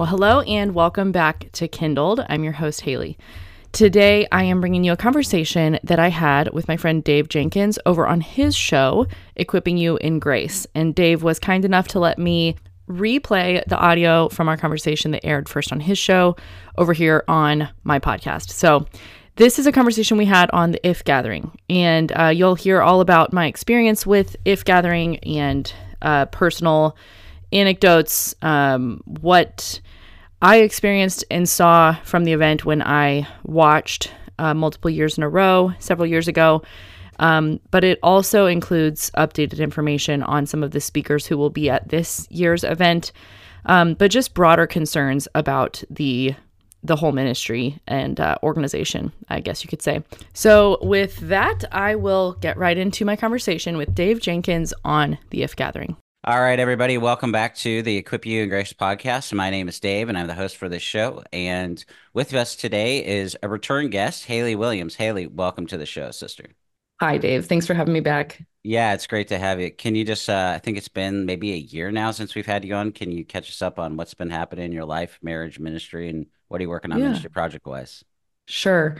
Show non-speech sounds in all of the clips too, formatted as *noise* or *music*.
Well, hello and welcome back to Kindled. I'm your host, Haley. Today, I am bringing you a conversation that I had with my friend Dave Jenkins over on his show, Equipping You in Grace. And Dave was kind enough to let me replay the audio from our conversation that aired first on his show over here on my podcast. So, this is a conversation we had on the If Gathering, and uh, you'll hear all about my experience with If Gathering and uh, personal anecdotes, um, what I experienced and saw from the event when I watched uh, multiple years in a row several years ago. Um, but it also includes updated information on some of the speakers who will be at this year's event, um, but just broader concerns about the the whole ministry and uh, organization, I guess you could say. So, with that, I will get right into my conversation with Dave Jenkins on the If Gathering. All right, everybody, welcome back to the Equip You and Grace podcast. My name is Dave, and I'm the host for this show. And with us today is a return guest, Haley Williams. Haley, welcome to the show, sister. Hi, Dave. Thanks for having me back. Yeah, it's great to have you. Can you just, uh, I think it's been maybe a year now since we've had you on. Can you catch us up on what's been happening in your life, marriage, ministry, and what are you working on yeah. ministry project wise? Sure.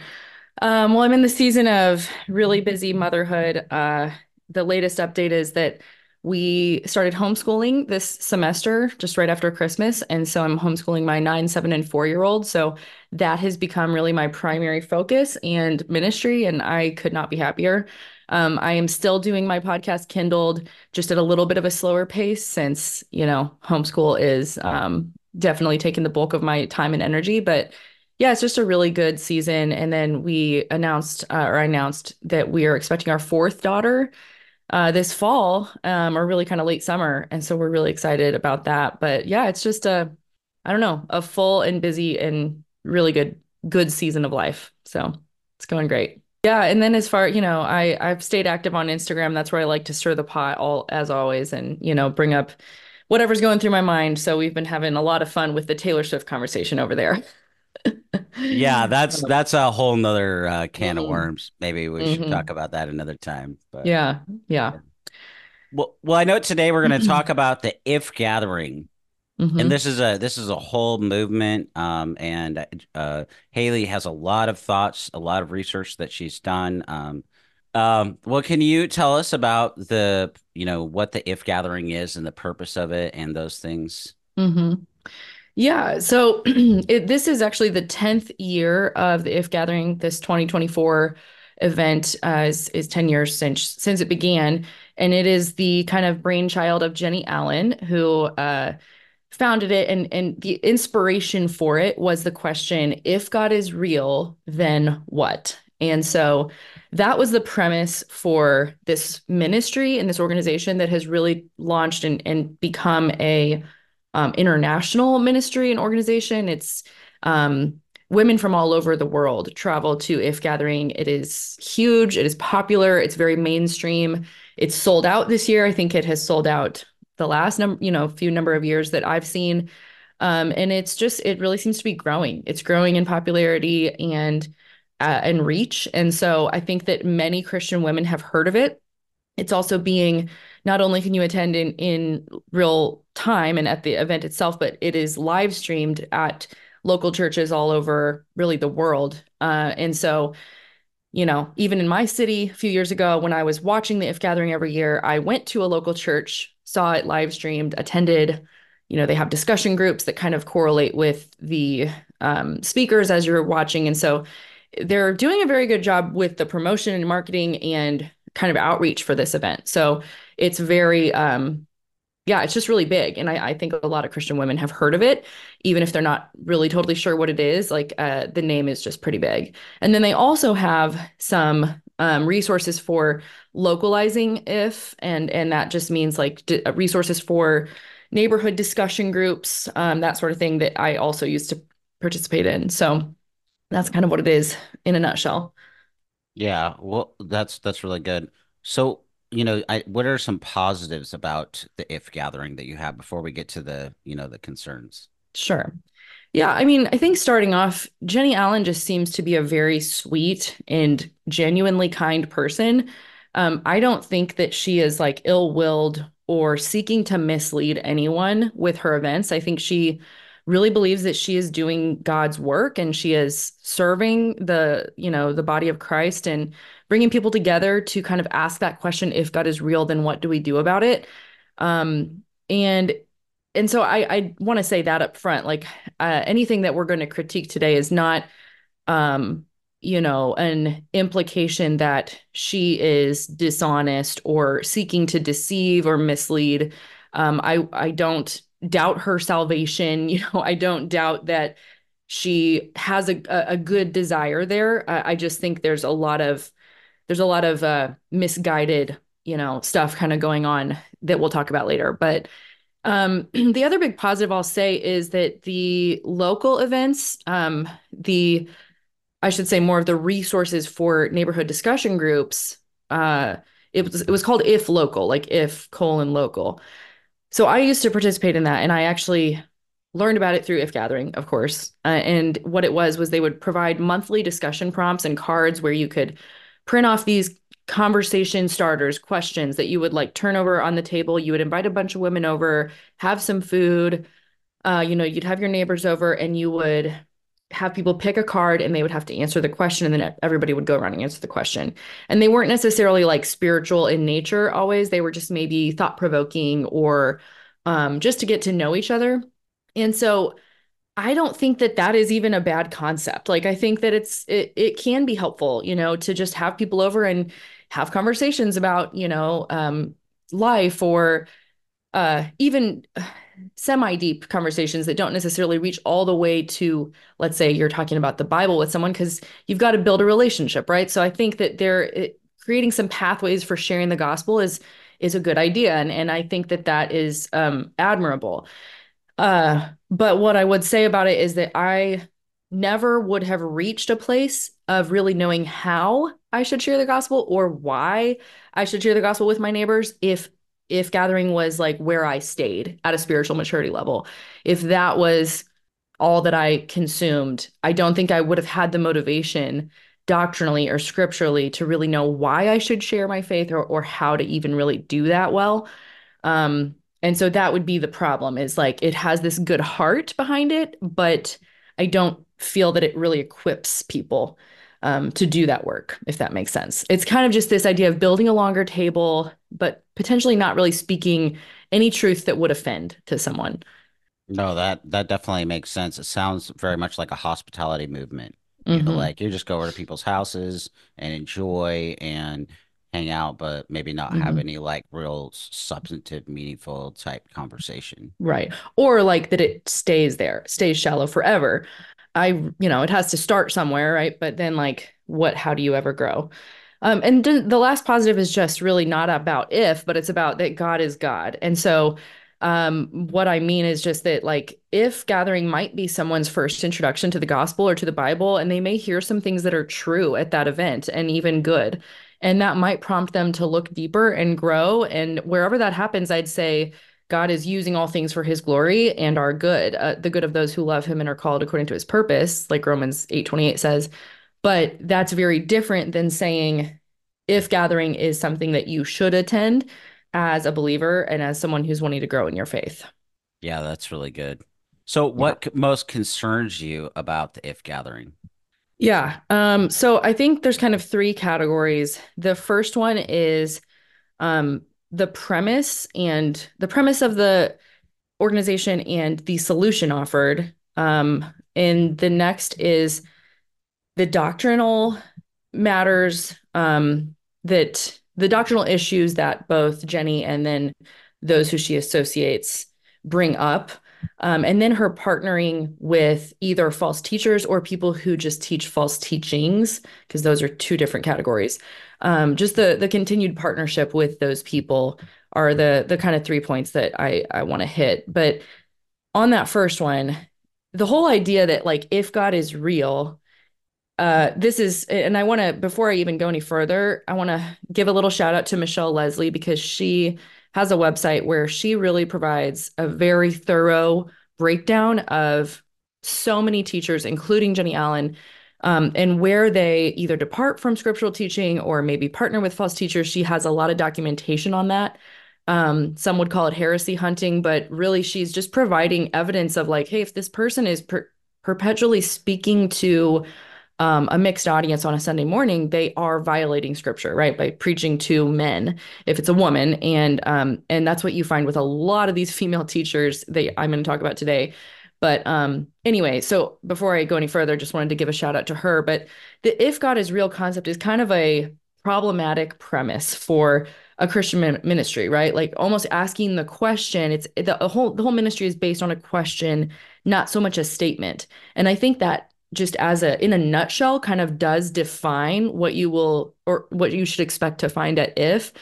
Um, well, I'm in the season of really busy motherhood. Uh, the latest update is that we started homeschooling this semester just right after Christmas. And so I'm homeschooling my nine, seven, and four year old. So that has become really my primary focus and ministry. And I could not be happier. Um, I am still doing my podcast Kindled just at a little bit of a slower pace since, you know, homeschool is um, definitely taking the bulk of my time and energy. But yeah, it's just a really good season. And then we announced, uh, or I announced that we are expecting our fourth daughter uh, this fall um, or really kind of late summer. And so we're really excited about that. But yeah, it's just a, I don't know, a full and busy and really good, good season of life. So it's going great. Yeah. And then as far, you know, I, I've stayed active on Instagram. That's where I like to stir the pot all as always and, you know, bring up whatever's going through my mind. So we've been having a lot of fun with the Taylor Swift conversation over there. *laughs* yeah, that's that's a whole nother uh, can mm-hmm. of worms. Maybe we mm-hmm. should talk about that another time. But yeah, yeah. Well, well, I know today we're going to *clears throat* talk about the If Gathering, mm-hmm. and this is a this is a whole movement. Um, and uh, Haley has a lot of thoughts, a lot of research that she's done. Um, um, well, can you tell us about the you know what the If Gathering is and the purpose of it and those things? Yeah. So *clears throat* it, this is actually the 10th year of the If Gathering. This 2024 event uh, is, is 10 years since since it began. And it is the kind of brainchild of Jennie Allen, who uh, founded it. And, and the inspiration for it was the question if God is real, then what? And so that was the premise for this ministry and this organization that has really launched and, and become a um, international ministry and organization. It's um, women from all over the world travel to If Gathering. It is huge. It is popular. It's very mainstream. It's sold out this year. I think it has sold out the last number, you know, few number of years that I've seen. Um, and it's just it really seems to be growing. It's growing in popularity and uh, and reach. And so I think that many Christian women have heard of it. It's also being not only can you attend in in real time and at the event itself, but it is live streamed at local churches all over really the world. Uh, and so, you know, even in my city a few years ago, when I was watching the If Gathering every year, I went to a local church, saw it live streamed, attended. You know, they have discussion groups that kind of correlate with the um, speakers as you're watching. And so they're doing a very good job with the promotion and marketing and kind of outreach for this event. So it's very um yeah, it's just really big. And I, I think a lot of Christian women have heard of it, even if they're not really totally sure what it is. Like uh, the name is just pretty big. And then they also have some um, resources for localizing if, and and that just means like d- uh, resources for neighborhood discussion groups, um, that sort of thing that I also used to participate in. So that's kind of what it is in a nutshell. Yeah, well, that's that's really good. So, you know, I, what are some positives about the if gathering that you have before we get to the, you know, the concerns? Sure. Yeah, I mean, I think starting off, Jennie Allen just seems to be a very sweet and genuinely kind person. Um, I don't think that she is like ill willed or seeking to mislead anyone with her events. I think she really believes that she is doing God's work and she is serving the, you know, the body of Christ and bringing people together to kind of ask that question if God is real, then what do we do about it? Um, and and so I I want to say that up front, like uh, anything that we're going to critique today is not um you know, an implication that she is dishonest or seeking to deceive or mislead. Um, I I don't doubt her salvation. *laughs* You know, I don't doubt that she has a a good desire there. I, I just think there's a lot of there's a lot of uh, misguided, you know, stuff kind of going on that we'll talk about later. But um, *clears throat* the other big positive I'll say is that the local events, um, the I should say more of the resources for neighborhood discussion groups. Uh, it was it was called If Local, like if colon local. So I used to participate in that, and I actually learned about it through If Gathering, of course. Uh, and what it was was they would provide monthly discussion prompts and cards where you could print off these conversation starters, questions that you would like turn over on the table. You would invite a bunch of women over, have some food. Uh, you know, you'd have your neighbors over, and you would have people pick a card and they would have to answer the question and then everybody would go around and answer the question. And they weren't necessarily like spiritual in nature always. They were just maybe thought provoking or um, just to get to know each other. And so I don't think that that is even a bad concept. Like I think that it's it it can be helpful, you know, to just have people over and have conversations about, you know, um, life or uh, even semi deep conversations that don't necessarily reach all the way to, let's say, you're talking about the Bible with someone because you've got to build a relationship, right? So I think that there, it, creating some pathways for sharing the gospel is is a good idea, and and I think that that is um, admirable. Uh, but what I would say about it is that I never would have reached a place of really knowing how I should share the gospel or why I should share the gospel with my neighbors if if gathering was like where I stayed at a spiritual maturity level, if that was all that I consumed, I don't think I would have had the motivation doctrinally or scripturally to really know why I should share my faith or or how to even really do that well. Um, and so that would be the problem is like it has this good heart behind it, but I don't feel that it really equips people um, to do that work, if that makes sense. It's kind of just this idea of building a longer table, but potentially not really speaking any truth that would offend to someone. No, that that definitely makes sense. It sounds very much like a hospitality movement. You mm-hmm. know, like you just go over to people's houses and enjoy and hang out, but maybe not mm-hmm. have any like real substantive, meaningful type conversation. Right. Or like that it stays there, stays shallow forever. I, you know, it has to start somewhere, right? But then, like, what, how do you ever grow? Um, and the last positive is just really not about if, but it's about that God is God. And so, um, what I mean is just that, like, if gathering might be someone's first introduction to the gospel or to the Bible, and they may hear some things that are true at that event and even good. And that might prompt them to look deeper and grow. And wherever that happens, I'd say, God is using all things for his glory and our good, uh, the good of those who love him and are called according to his purpose, like Romans 8:28 says. But that's very different than saying if gathering is something that you should attend as a believer and as someone who's wanting to grow in your faith. Yeah, that's really good. So what yeah. most concerns you about the if gathering? Yeah. Um, so I think there's kind of three categories. The first one is um, the premise and the premise of the organization and the solution offered. Um, and the next is the doctrinal matters um, that the doctrinal issues that both Jennie and then those who she associates bring up. Um, and then her partnering with either false teachers or people who just teach false teachings, because those are two different categories um, just the the continued partnership with those people are the the kind of three points that I I want to hit. But on that first one, the whole idea that like if God is real, uh, this is, and I want to before I even go any further, I want to give a little shout out to Michelle Lesley because she has a website where she really provides a very thorough breakdown of so many teachers, including Jennie Allen, um, and where they either depart from scriptural teaching or maybe partner with false teachers. She has a lot of documentation on that. Um, some would call it heresy hunting, but really she's just providing evidence of like, hey, if this person is per perpetually speaking to um, a mixed audience on a Sunday morning, they are violating scripture, right? By preaching to men, if it's a woman, and um, and that's what you find with a lot of these *laughs* female teachers that I'm going to talk about today. But um, anyway, so before I go any further, just wanted to give a shout out to her. But the if God is real concept is kind of a problematic premise for a Christian ministry, right? Like almost asking the question. It's the whole the whole ministry is based on a question, not so much a statement. And I think that just as a in a nutshell kind of does define what you will or what you should expect to find at if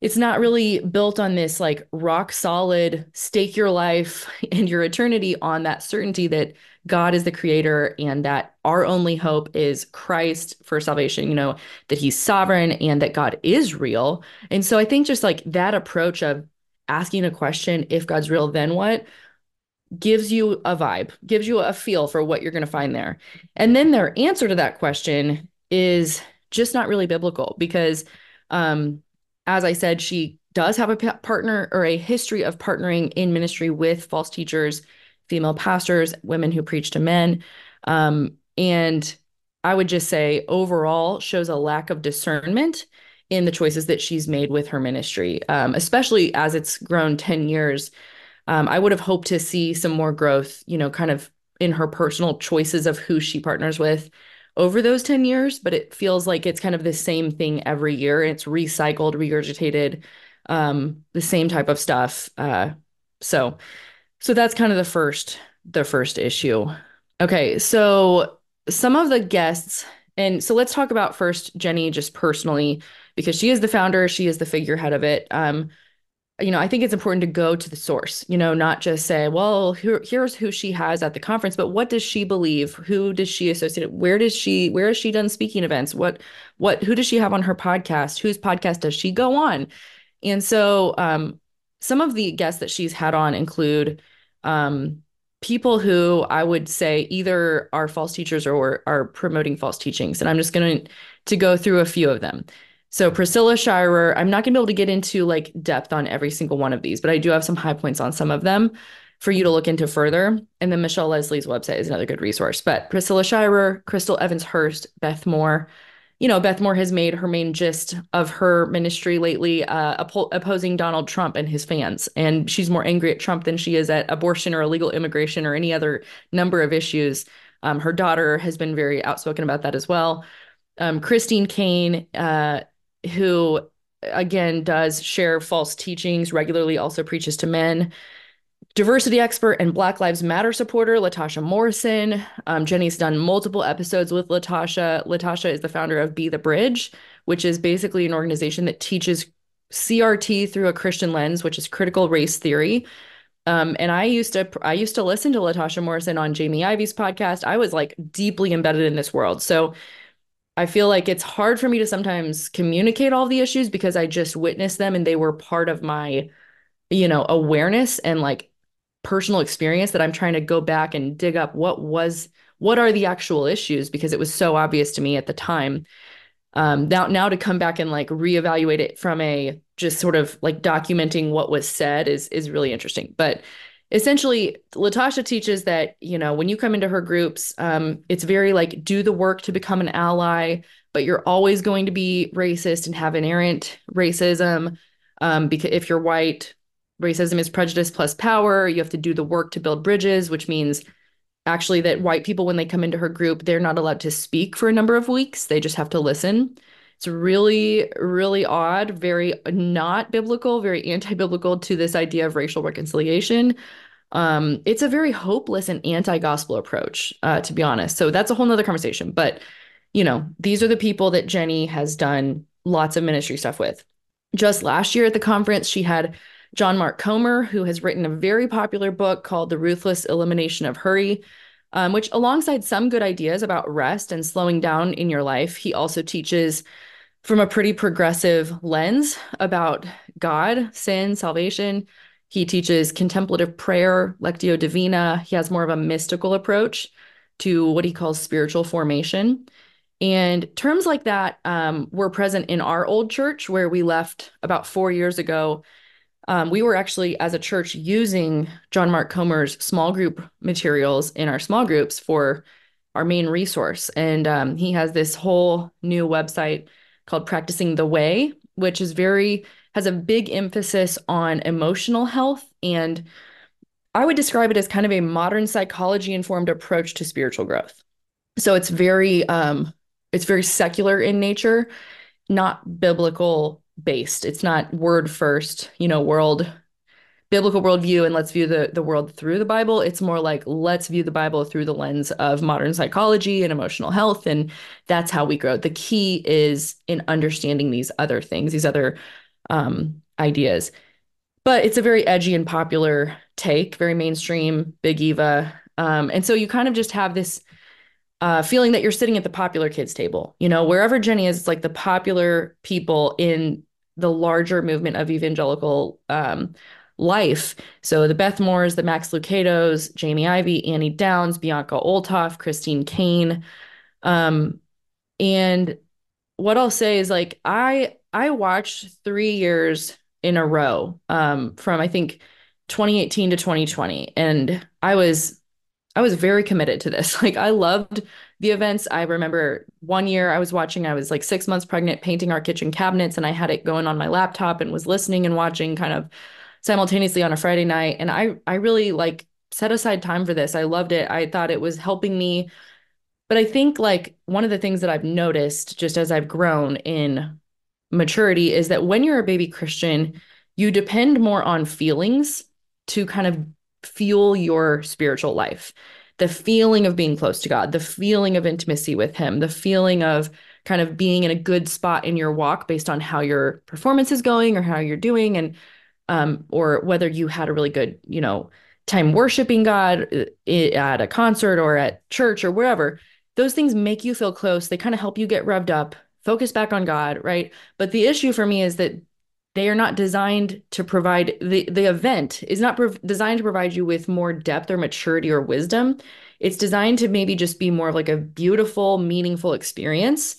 it's not really built on this like rock solid stake your life *laughs* and your eternity on that certainty that God is the creator and that our only hope is Christ for salvation, you know, that he's sovereign and that God is real. And so I think just like that approach of asking a question, if God's real, then what? Gives you a vibe, gives you a feel for what you're going to find there. And then their answer to that question is just not really biblical because, um, as I said, she does have a partner or a history of partnering in ministry with false teachers, female pastors, women who preach to men. Um, and I would just say overall shows a lack of discernment in the choices that she's made with her ministry, um, especially as it's grown 10 years um, I would have hoped to see some more growth, you know, kind of in her personal choices of who she partners with over those 10 years, but it feels like it's kind of the same thing every year. It's recycled, regurgitated, um, the same type of stuff. Uh, so, so that's kind of the first, the first issue. Okay, so some of the guests, and so let's talk about first Jennie just personally because she is the founder, she is the figurehead of it. Um, you know, I think it's important to go to the source, you know, not just say, well, here, here's who she has at the conference, but what does she believe? Who does she associate? Where does she, where has she done speaking events? What, what, who does she have on her podcast? Whose podcast does she go on? And so, um, some of the guests that she's had on include, um, people who I would say either are false teachers or are promoting false teachings. And I'm just going to, to go through a few of them. So Priscilla Shirer, I'm not going to be able to get into like depth on every single one of these, but I do have some high points on some of them for you to look into further. And then Michelle Lesley's website is another good resource. But Priscilla Shirer, Crystal Evans Hurst, Beth Moore. You know, Beth Moore has made her main gist of her ministry lately uh, opposing Donald Trump and his fans. And she's more angry at Trump than she is at abortion or illegal immigration or any other number of issues. Um, her daughter has been very outspoken about that as well. Um, Christine Caine uh, who again does share false teachings regularly also preaches to men diversity expert and black lives matter supporter latasha morrison um, jennie's done multiple episodes with latasha latasha is the founder of be the bridge which is basically an organization that teaches crt through a christian lens which is critical race theory um, and I used to I used to listen to Latasha Morrison on Jamie Ivey's podcast. I was like deeply embedded in this world. So I feel like it's hard for me to sometimes communicate all the issues because I just witnessed them and they were part of my, you know, awareness and like personal experience that I'm trying to go back and dig up what was what are the actual issues because it was so obvious to me at the time. Um, now now to come back and like reevaluate it from a just sort of like documenting what was said is is really interesting. But essentially latasha teaches that you know when you come into her groups um, it's very like do the work to become an ally but you're always going to be racist and have inherent racism um, because if you're white racism is prejudice plus power. You have to do the work to build bridges which means actually that white people when they come into her group they're not allowed to speak for a number of weeks. They just have to listen it's really really odd very not biblical very anti-biblical to this idea of racial reconciliation um, it's a very hopeless and anti-gospel approach, uh, to be honest. So that's a whole nother conversation. But you know, these are the people that Jennie has done lots of ministry stuff with. Just last year at the conference, she had John Mark Comer, who has written a very popular book called The Ruthless Elimination of Hurry, um, which, alongside some good ideas about rest and slowing down in your life, he also teaches from a pretty progressive lens about God, sin, salvation, he teaches contemplative prayer, Lectio Divina. He has more of a mystical approach to what he calls spiritual formation. And terms like that um, were present in our old church, where we left about four years ago. um, we were actually, as a church, using John Mark Comer's small group materials in our small groups for our main resource. And um, he has this whole new website called Practicing the Way, which is very, has a big emphasis on emotional health. And I would describe it as kind of a modern psychology informed approach to spiritual growth. So it's very, um, it's very secular in nature, not biblical based. It's not word first, you know, world biblical worldview and let's view the the world through the Bible. It's more like let's view the Bible through the lens of modern psychology and emotional health, and that's how we grow. The key is in understanding these other things, these other um, ideas. But it's a very edgy and popular take, very mainstream, big Eva, um, and so you kind of just have this uh, feeling that you're sitting at the popular kids table. You know, wherever Jennie is, it's like the popular people in the larger movement of evangelical um, life. So the Beth Moores, the Max Lucados, Jamie Ivey, Annie Downs, Bianca Olthoff, Christine Caine. Um, and what I'll say is like I I watched three years in a row um, from I think 2018 to 2020, and I was I was very committed to this. *laughs* Like I loved the events. I remember one year I was watching, I was like six months pregnant, painting our kitchen cabinets, and I had it going on my laptop and was listening and watching kind of simultaneously on a Friday night. And I I really like set aside time for this. I loved it. I thought it was helping me. But I think like one of the things that I've noticed just as I've grown in maturity is that when you're a baby Christian, you depend more on feelings to kind of fuel your spiritual life. The feeling of being close to God, the feeling of intimacy with Him, the feeling of kind of being in a good spot in your walk based on how your performance is going or how you're doing. And um, or whether you had a really good, you know, time worshiping God uh, at a concert or at church or wherever, those things make you feel close. They kind of help you get revved up, focus back on God, right? But the issue for me is that they are not designed to provide the the event is not prov- designed to provide you with more depth or maturity or wisdom. It's designed to maybe just be more of like a beautiful, meaningful experience,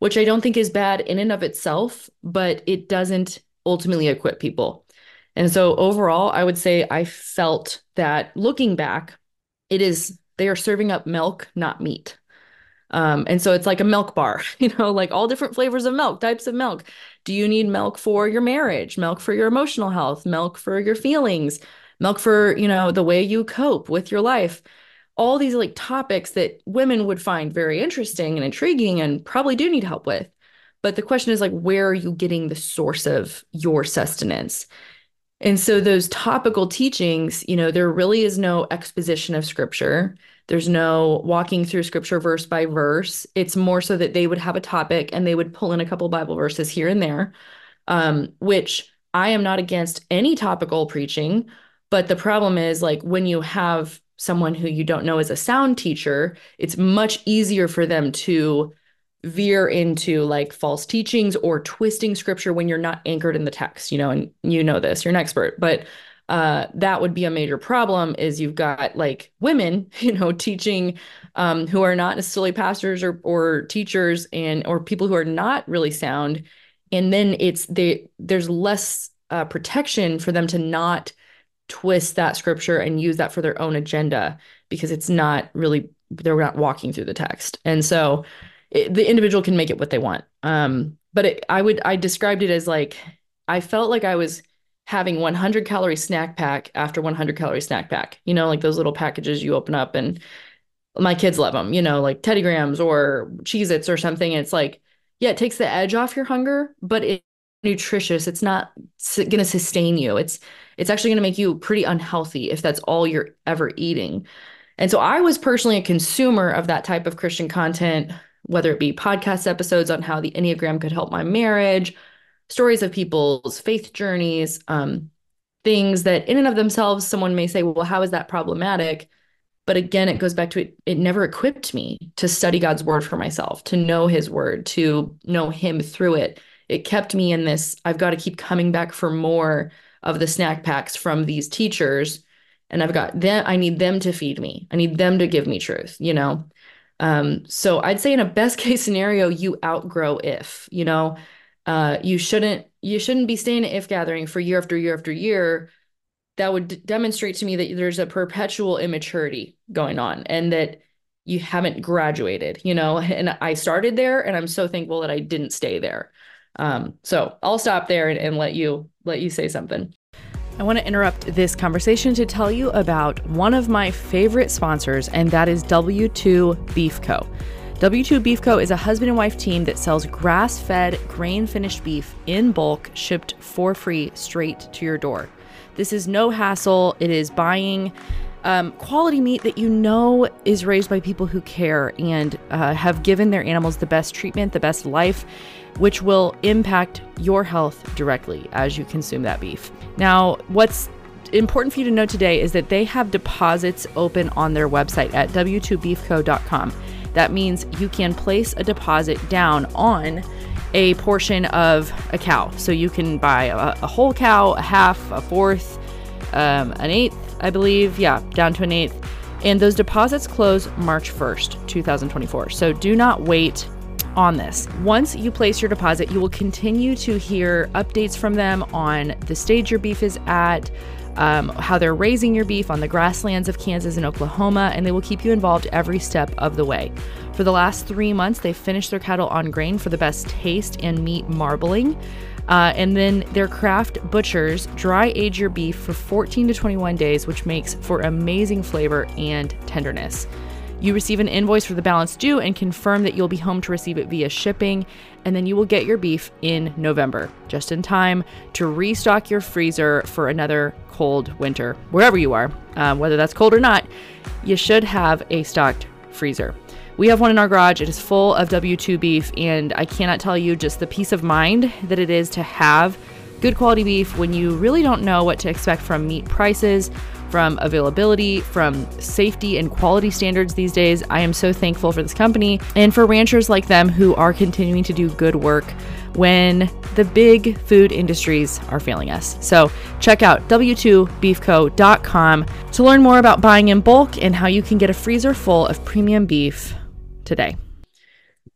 which I don't think is bad in and of itself, but it doesn't ultimately equip people. And so overall, I would say I felt that looking back, it is they are serving up milk, not meat. Um, and so it's like a milk bar, *laughs* you know, like all different flavors of milk, types of milk. Do you need milk for your marriage, milk for your emotional health, milk for your feelings, milk for, you know, the way you cope with your life? All these like topics that women would find very interesting and intriguing and probably do need help with. But the question is like, where are you getting the source of your sustenance? And so those topical teachings, you know, there really is no exposition of scripture. There's no walking through scripture verse by verse. It's more so that they would have a topic and they would pull in a couple Bible verses here and there, um, which I am not against any topical preaching. But the problem is, like, when you have someone who you don't know is a sound teacher, it's much easier for them to veer into like false teachings or twisting scripture when you're not anchored in the text, you know, and you know this, you're an expert, but uh, that would be a major problem is you've got like women, *laughs* you know, teaching um, who are not necessarily pastors or, or teachers and or people who are not really sound. And then it's they there's less uh, protection for them to not twist that scripture and use that for their own agenda because it's not really they're not walking through the text. And so it, the individual can make it what they want. Um, but it, I would I described it as like I felt like I was having 100 calorie snack pack after 100 calorie snack pack. You know, like those little packages you open up and my kids love them, you know, like Teddy Grahams or Cheez Its or something. And it's like, yeah, it takes the edge off your hunger, but it's nutritious. It's not going to sustain you. It's it's actually going to make you pretty unhealthy if that's all you're ever eating. And so I was personally a consumer of that type of Christian content whether it be podcast episodes on how the Enneagram could help my marriage, stories of people's faith journeys, um, things that in and of themselves, someone may say, well, how is that problematic? But again, it goes back to it, it never equipped me to study God's word for myself, to know his word, to know him through it. It kept me in this, I've got to keep coming back for more of the snack packs from these teachers. And I've got them, I need them to feed me. I need them to give me truth, you know? Um, so I'd say in a best *laughs* case scenario, you outgrow if, you know, uh, you shouldn't you shouldn't be staying at if gathering for year after year after year. That would demonstrate to me that there's a perpetual immaturity going on and that you haven't graduated you know? *laughs* And i started there and i'm so thankful that i didn't stay there. Um, so i'll stop there and, and let you let you say something I want to interrupt this conversation to tell you about one of my favorite sponsors, and that is W2 Beef Co. W2 Beef Co. is a husband and wife team that sells grass fed, grain finished beef in bulk, shipped for free straight to your door. This is no hassle, it is buying. Um, quality meat that you know is raised by people who care and uh, have given their animals the best treatment, the best life, which will impact your health directly as you consume that beef. Now, what's important for you to know today is that they have deposits open on their website at w2beefco.com. That means you can place a deposit down on a portion of a cow. So you can buy a, a whole cow, a half, a fourth, um, an eighth, I believe. Yeah, down to an eighth. And those deposits close March 1st, 2024. So do not wait on this. Once you place your deposit, you will continue to hear updates from them on the stage your beef is at, um, how they're raising your beef on the grasslands of Kansas and Oklahoma, and they will keep you involved every step of the way. For the last three months, they've finished their cattle on grain for the best taste and meat marbling. Uh, and then their craft butchers dry age your beef for 14 to 21 days, which makes for amazing flavor and tenderness. You receive an invoice for the balance due and confirm that you'll be home to receive it via shipping, and then you will get your beef in November, just in time to restock your freezer for another cold winter, wherever you are, um, whether that's cold or not. You should have a stocked freezer. We have one in our garage. It is full of W2 beef, and I cannot tell you just the peace of mind that it is to have good quality beef when you really don't know what to expect from meat prices from availability, from safety and quality standards these days. I am so thankful for this company and for ranchers like them who are continuing to do good work when the big food industries are failing us. So check out w2beefco.com to learn more about buying in bulk and how you can get a freezer full of premium beef today.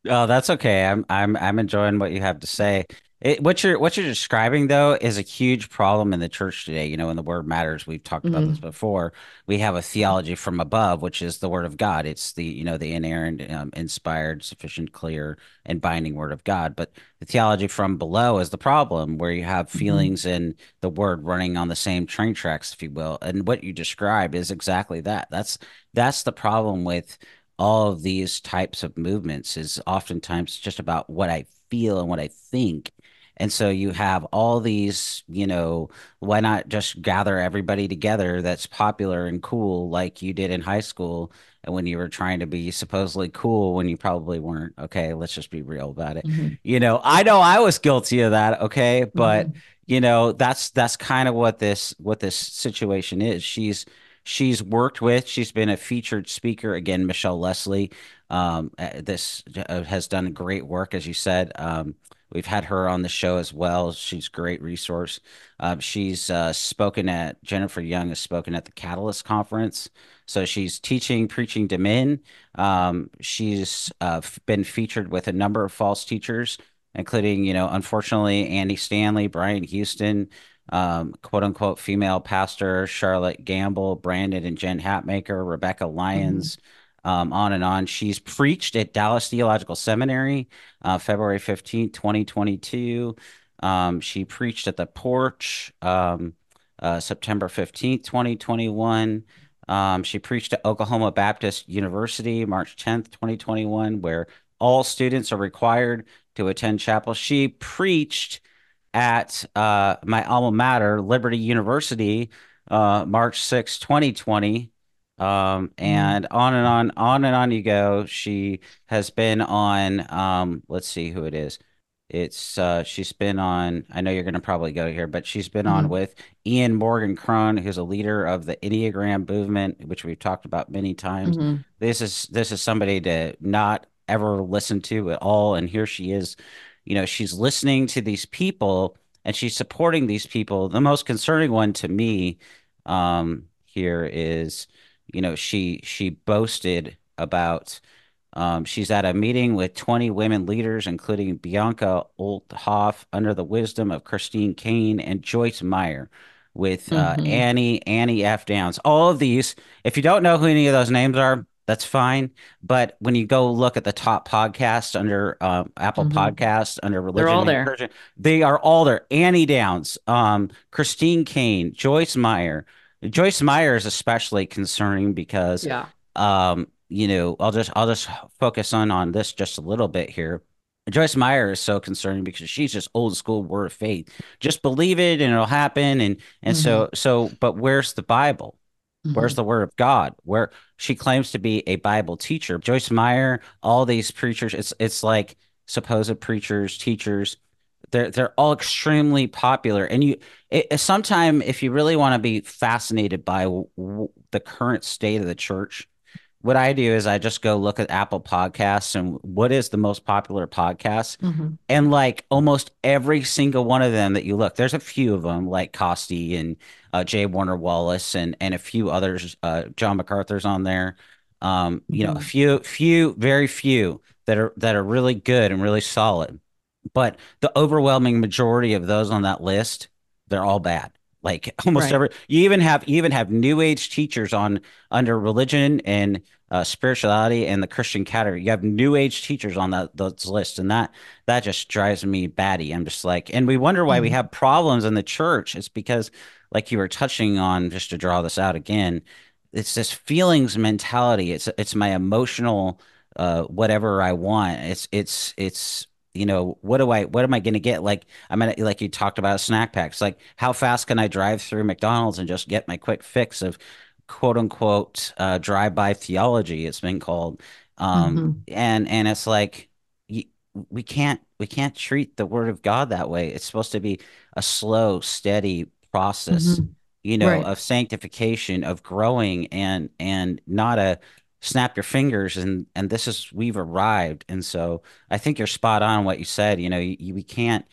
Oh, that's okay. I'm I'm I'm enjoying what you have to say. It, what you're what you're describing though is a huge problem in the church today. You know, in the word matters, we've talked mm-hmm. about this before. We have a theology from above, which is the word of God. It's the you know the inerrant, um, inspired, sufficient, clear, and binding word of God. But the theology from below is the problem, where you have mm-hmm. feelings mm-hmm. and the word running on the same train tracks, if you will. And what you describe is exactly that. That's that's the problem with all of these types of movements. Is oftentimes just about what I feel and what I think and so you have all these, you know, why not just gather everybody together that's popular and cool like you did in high school and when you were trying to be supposedly cool when you probably weren't. Okay, let's just be real about it. Mm-hmm. You know, I know I was guilty of that, okay? But mm-hmm. you know, that's that's kind of what this what this situation is. She's she's worked with, she's been a featured speaker again, Michelle Lesley. Um, uh, this uh, has done great work, as you said. Um, We've had her on the show as well. She's a great resource. Uh, she's uh, spoken at Jennifer Young has spoken at the Catalyst conference. So she's teaching, preaching to men. Um, she's uh, been featured with a number of false teachers, including, you know, unfortunately, Andy Stanley, Brian Houston, um, quote unquote female pastor, Charlotte Gambill, Brandon and Jen Hatmaker, Rebekah Lyons. Mm-hmm um, on and on. She's preached at Dallas Theological Seminary, uh, February 15th, 2022. Um, she preached at the porch um, uh, September 15th, 2021. Um, she preached at Oklahoma Baptist University March 10th, 2021, where all students are required to attend chapel. She preached at uh, my alma mater, Liberty University, uh, March 6, 2020 um, mm-hmm. and on and on, on and on you go. She has been on. Um, let's see who it is. It's uh, she's been on. I know you're going to probably go here, but she's been mm. on mm-hmm. with Ian Morgan Cron, who's a leader of the Enneagram movement, which we've talked about many times. Mm-hmm. This is this is somebody to not ever listen to at all, and here she is. You know, she's listening to these people and she's supporting these people. The most concerning one to me um, here is you know she she boasted about Um, she's at a meeting with 20 women leaders, including Bianca Olthoff, under the wisdom of Christine caine and Joyce Meyer, with uh, mm-hmm. Annie Annie F. Downs. All of these, if you don't know who any of those names are, that's fine. But when you go look at the top podcast under uh, Apple mm-hmm. Podcasts under religion, they're all there. They are all there. Annie Downs, um, Christine Caine, Joyce Meyer. Joyce Meyer is especially concerning because, yeah. um, you know, I'll just I'll just focus on on this just a little bit here. Joyce Meyer is so concerning because she's just old school word of faith. Just believe it and it'll happen. And and mm-hmm. so so but where's the Bible? Mm-hmm. Where's the word of God? Where she claims to be a Bible teacher. Joyce Meyer, all these preachers, it's it's like supposed preachers, teachers. They're they're all extremely popular. And you it, sometime if you really want to be fascinated by w- the current state of the church, what I do is I just go look at Apple Podcasts and what is the most popular podcast, mm-hmm. and like almost every single one of them that you look, there's a few of them like Costi and uh, J. Warner Wallace and and a few others. Uh, John MacArthur's on there. Um, you mm-hmm. know, a mm-hmm. few, few, very few that are that are really good and really solid, but the overwhelming majority of those on that list, they're all bad. Like *laughs* almost right. every, you even have you even have new age teachers on under religion and uh, spirituality and the Christian category. You have new age teachers on that those lists, and that that just drives me batty. I'm just like, and we wonder why mm-hmm. we have problems in the church. It's because, like you were touching on, just to draw this out again, it's this feelings mentality. It's it's my emotional uh, whatever I want. It's it's it's you know what do i what am i going to get like I'm mean, like you talked about snack packs like how fast can i drive through mcdonald's and just get my quick fix of quote unquote uh, drive-by theology it's been called um, mm-hmm. and and it's like we can't we can't treat the word of god that way it's supposed to be a slow steady process mm-hmm. you know right. of sanctification of growing and and not a snap your fingers and and this is we've arrived and so i think you're spot on what you said you know you, you, we can't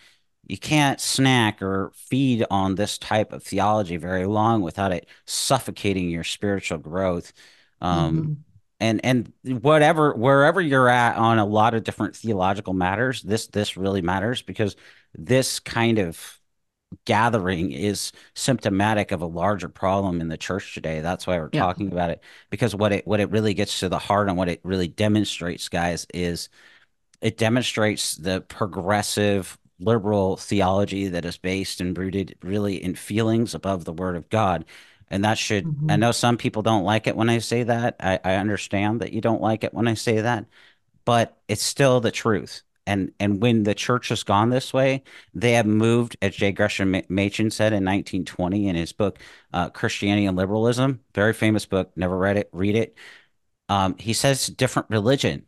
you can't snack or feed on this type of theology very long without it suffocating your spiritual growth um, mm-hmm. and and whatever wherever you're at on a lot of different theological matters this this really matters because this kind of gathering is symptomatic of a larger problem in the church today. That's why we're yeah. talking about it because what it what it really gets to the heart and what it really demonstrates, guys, is it demonstrates the progressive liberal theology that is based and rooted really in feelings above the word of God. And that should, mm-hmm. I know some people don't like it when I say that. I, I understand that you don't like it when I say that, but it's still the truth and and when the church has gone this way, they have moved, as J. Gresham Machen said in 1920 in his book uh, "Christianity and Liberalism," very famous book. Never read it. Read it. Um, he says different religion.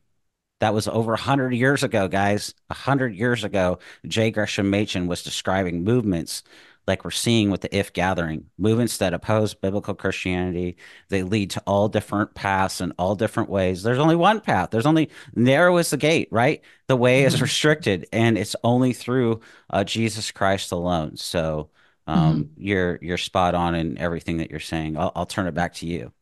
That was over 100 years ago, guys. 100 years ago, J. Gresham Machen was describing movements like we're seeing with the if gathering. Movements that oppose biblical christianity they lead to all different paths and all different ways. There's only one path. There's only narrow is the gate right? The way is mm-hmm. restricted and it's only through uh, jesus christ alone. So um, mm-hmm. you're you're spot on in everything that you're saying. I'll, I'll turn it back to you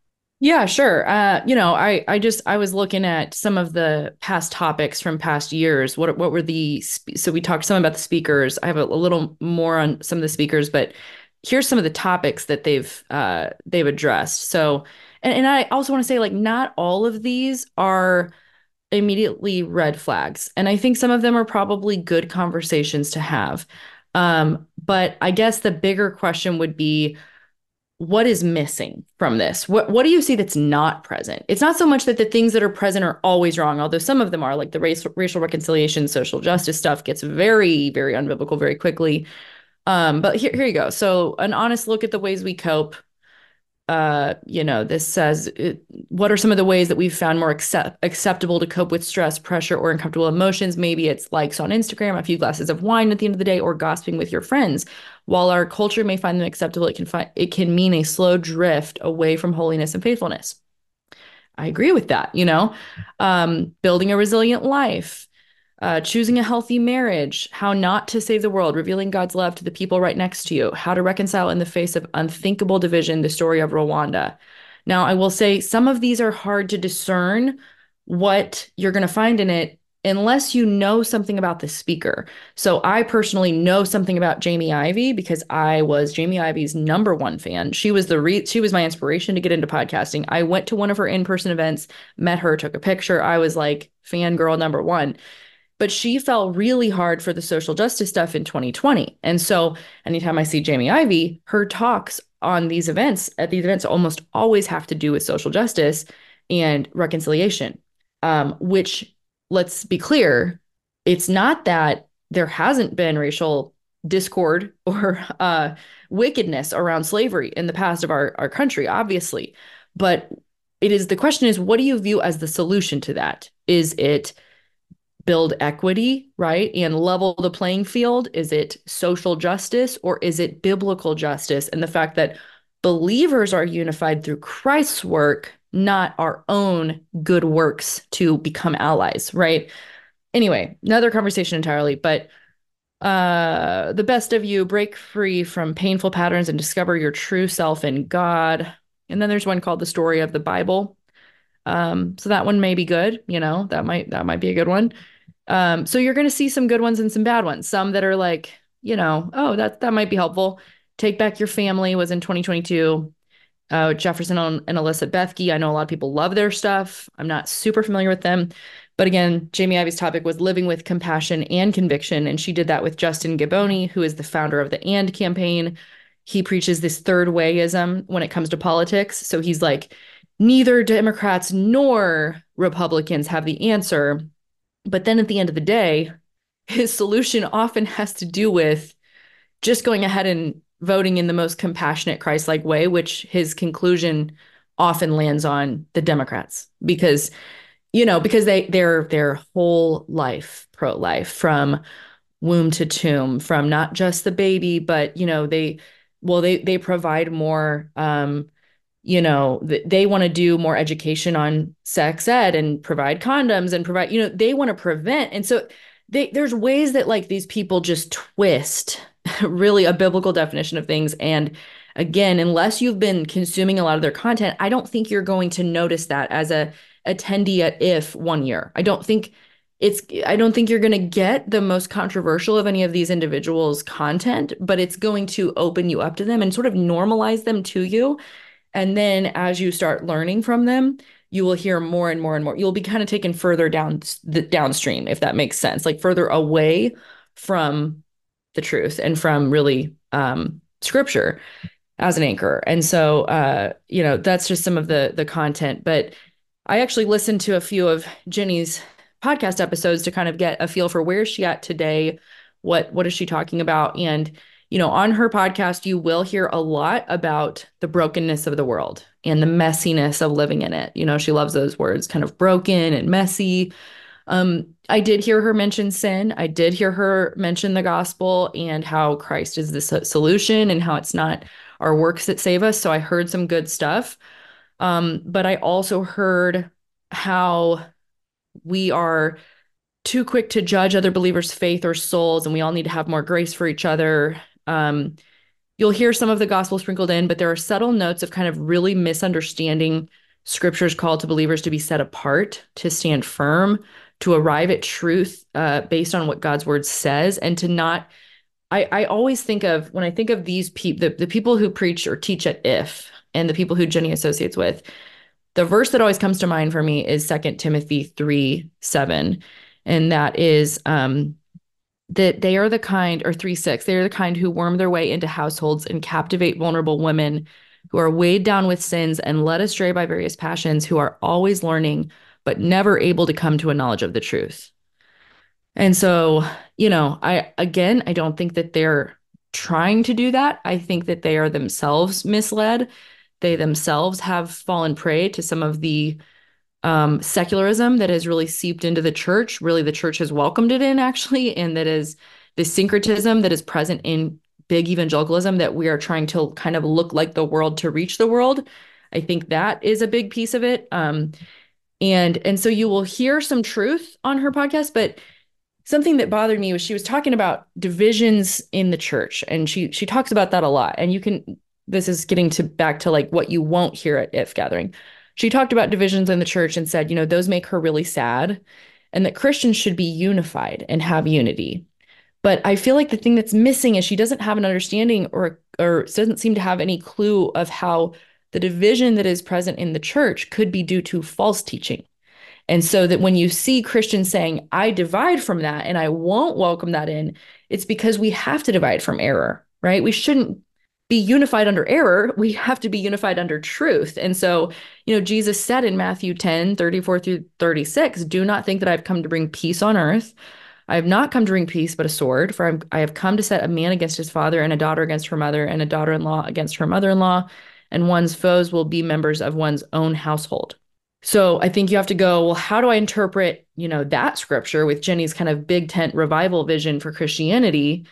yeah, sure. Uh, you know, I I just I was looking at some of the past topics from past years. What what were the so we talked some about the speakers. I have a, a little more on some of the speakers, but here's some of the topics that they've uh they've addressed. So and, and I also want to say like not all of these are immediately red flags. And I think some of them are probably good conversations to have. Um, but I guess the bigger question would be what is missing from this? What what do you see that's not present? It's not so much that the things that are present are always wrong, although some of them are, like the race, racial reconciliation, social justice stuff gets very, very unbiblical very quickly. Um, but here, here you go. So an honest look at the ways we cope uh, you know, this says it, what are some of the ways that we've found more accept- acceptable to cope with stress, pressure, or uncomfortable emotions? Maybe it's likes on Instagram, a few glasses of wine at the end of the day, or gossiping with your friends. While our culture may find them acceptable, it can find it can mean a slow drift away from holiness and faithfulness. I agree with that. You know, um, building a resilient life, uh, choosing a healthy marriage, how not to save the world, revealing God's love to the people right next to you, how to reconcile in the face of unthinkable division, the story of Rwanda. Now, I will say some of these are hard to discern what you're going to find in it unless you know something about the speaker. So I personally know something about Jamie Ivey because I was Jamie Ivey's number one fan. She was the re- she was my inspiration to get into podcasting. I went to one of her in-person events, met her, took a picture. I was like fangirl number 1 but she fell really hard for the social justice stuff in 2020. And so anytime I see Jamie Ivey, her talks on these events at these events almost always have to do with social justice and reconciliation, um, which let's be clear, it's not that there hasn't been racial discord *laughs* or uh, wickedness around slavery in the past of our, our country, obviously. But it is the question is, what do you view as the solution to that? Is it build equity, right? And level the playing field? Is it social justice or is it biblical justice? And the fact that believers are unified through Christ's work, not our own good works to become allies, right? Anyway, another conversation entirely, but uh the best of you break free from painful patterns and discover your true self in God. And then there's one called the story of the Bible. Um so that one may be good, you know, that might that might be a good one. Um, so you're going to see some good ones and some bad ones. Some that are like, you know, oh, that that might be helpful. Take Back Your Family was in 2022. Uh, Jefferson and Alyssa Bethke. I know a lot of people love their stuff. I'm not super familiar with them. But again, Jamie Ivey's topic was living with compassion and conviction. And she did that with Justin Giboney, who is the founder of the AND campaign. He preaches this third wayism when it comes to politics. So he's like, neither Democrats nor Republicans have the answer. But then at the end of the day, his solution often has to do with just going ahead and voting in the most compassionate Christ like way, which his conclusion often lands on the Democrats. Because you know because they their their whole life pro life from womb to tomb from not just the baby but you know they well they they provide more um you know they want to do more education on sex ed and provide condoms and provide you know they want to prevent. And so they, there's ways that like these people just twist *laughs* really a biblical definition of things. And again unless you've been consuming a lot of their content i don't think you're going to notice that as a attendee at if one year. I don't think it's i don't think you're going to get the most controversial of any of these individuals content but it's going to open you up to them and sort of normalize them to you. And then as you start learning from them, you will hear more and more and more. You'll be kind of taken further down the downstream, if that makes sense, like further away from the truth and from really um, scripture as an anchor. And so, uh, you know, that's just some of the the content. But I actually listened to a few of Jennie's podcast episodes to kind of get a feel for where she at today, what what is she talking about, and you know, on her podcast, you will hear a lot about the brokenness of the world and the messiness of living in it. You know, she loves those words, kind of broken and messy. Um, I did hear her mention sin. I did hear her mention the gospel and how Christ is the solution and how it's not our works that save us. So I heard some good stuff. Um, but I also heard how we are too quick to judge other believers' faith or souls, and we all need to have more grace for each other. Um, you'll hear some of the gospel sprinkled in, but there are subtle notes of kind of really misunderstanding scripture's call to believers to be set apart, to stand firm, to arrive at truth uh, based on what God's word says, and to not. I, I always think of when I think of these people, the, the people who preach or teach at IF and the people who Jennie associates with, the verse that always comes to mind for me is Second Timothy 3 7. And that is um, that they are the kind, or 3 6, they are the kind who worm their way into households and captivate vulnerable women who are weighed down with sins and led astray by various passions, who are always learning, but never able to come to a knowledge of the truth. And so, you know, I, again, I don't think that they're trying to do that. I think that they are themselves misled. They themselves have fallen prey to some of the um, secularism that has really seeped into the church. Really, the church has welcomed it in, actually, and that is the syncretism that is present in big evangelicalism that we are trying to kind of look like the world to reach the world. I think that is a big piece of it. Um, and and so you will hear some truth on her podcast, but something that bothered me was she was talking about divisions in the church, and she she talks about that a lot. And you can this is getting to back to like what you won't hear at if gathering she talked about divisions in the church and said, you know, those make her really sad and that Christians should be unified and have unity. But I feel like the thing that's missing is she doesn't have an understanding or or doesn't seem to have any clue of how the division that is present in the church could be due to false teaching. And so that when you see Christians saying, I divide from that and I won't welcome that in, it's because we have to divide from error, right? We shouldn't be unified under error. We have to be unified under truth. And so, you know, Jesus said in Matthew 10 34 through 36, do not think that I've come to bring peace on earth. I have not come to bring peace, but a sword. For I'm, I have come to set a man against his father, and a daughter against her mother, and a daughter in law against her mother in law. And one's foes will be members of one's own household. So I think you have to go, well, how do I interpret, you know, that scripture with Jennie's kind of big tent revival vision for Christianity?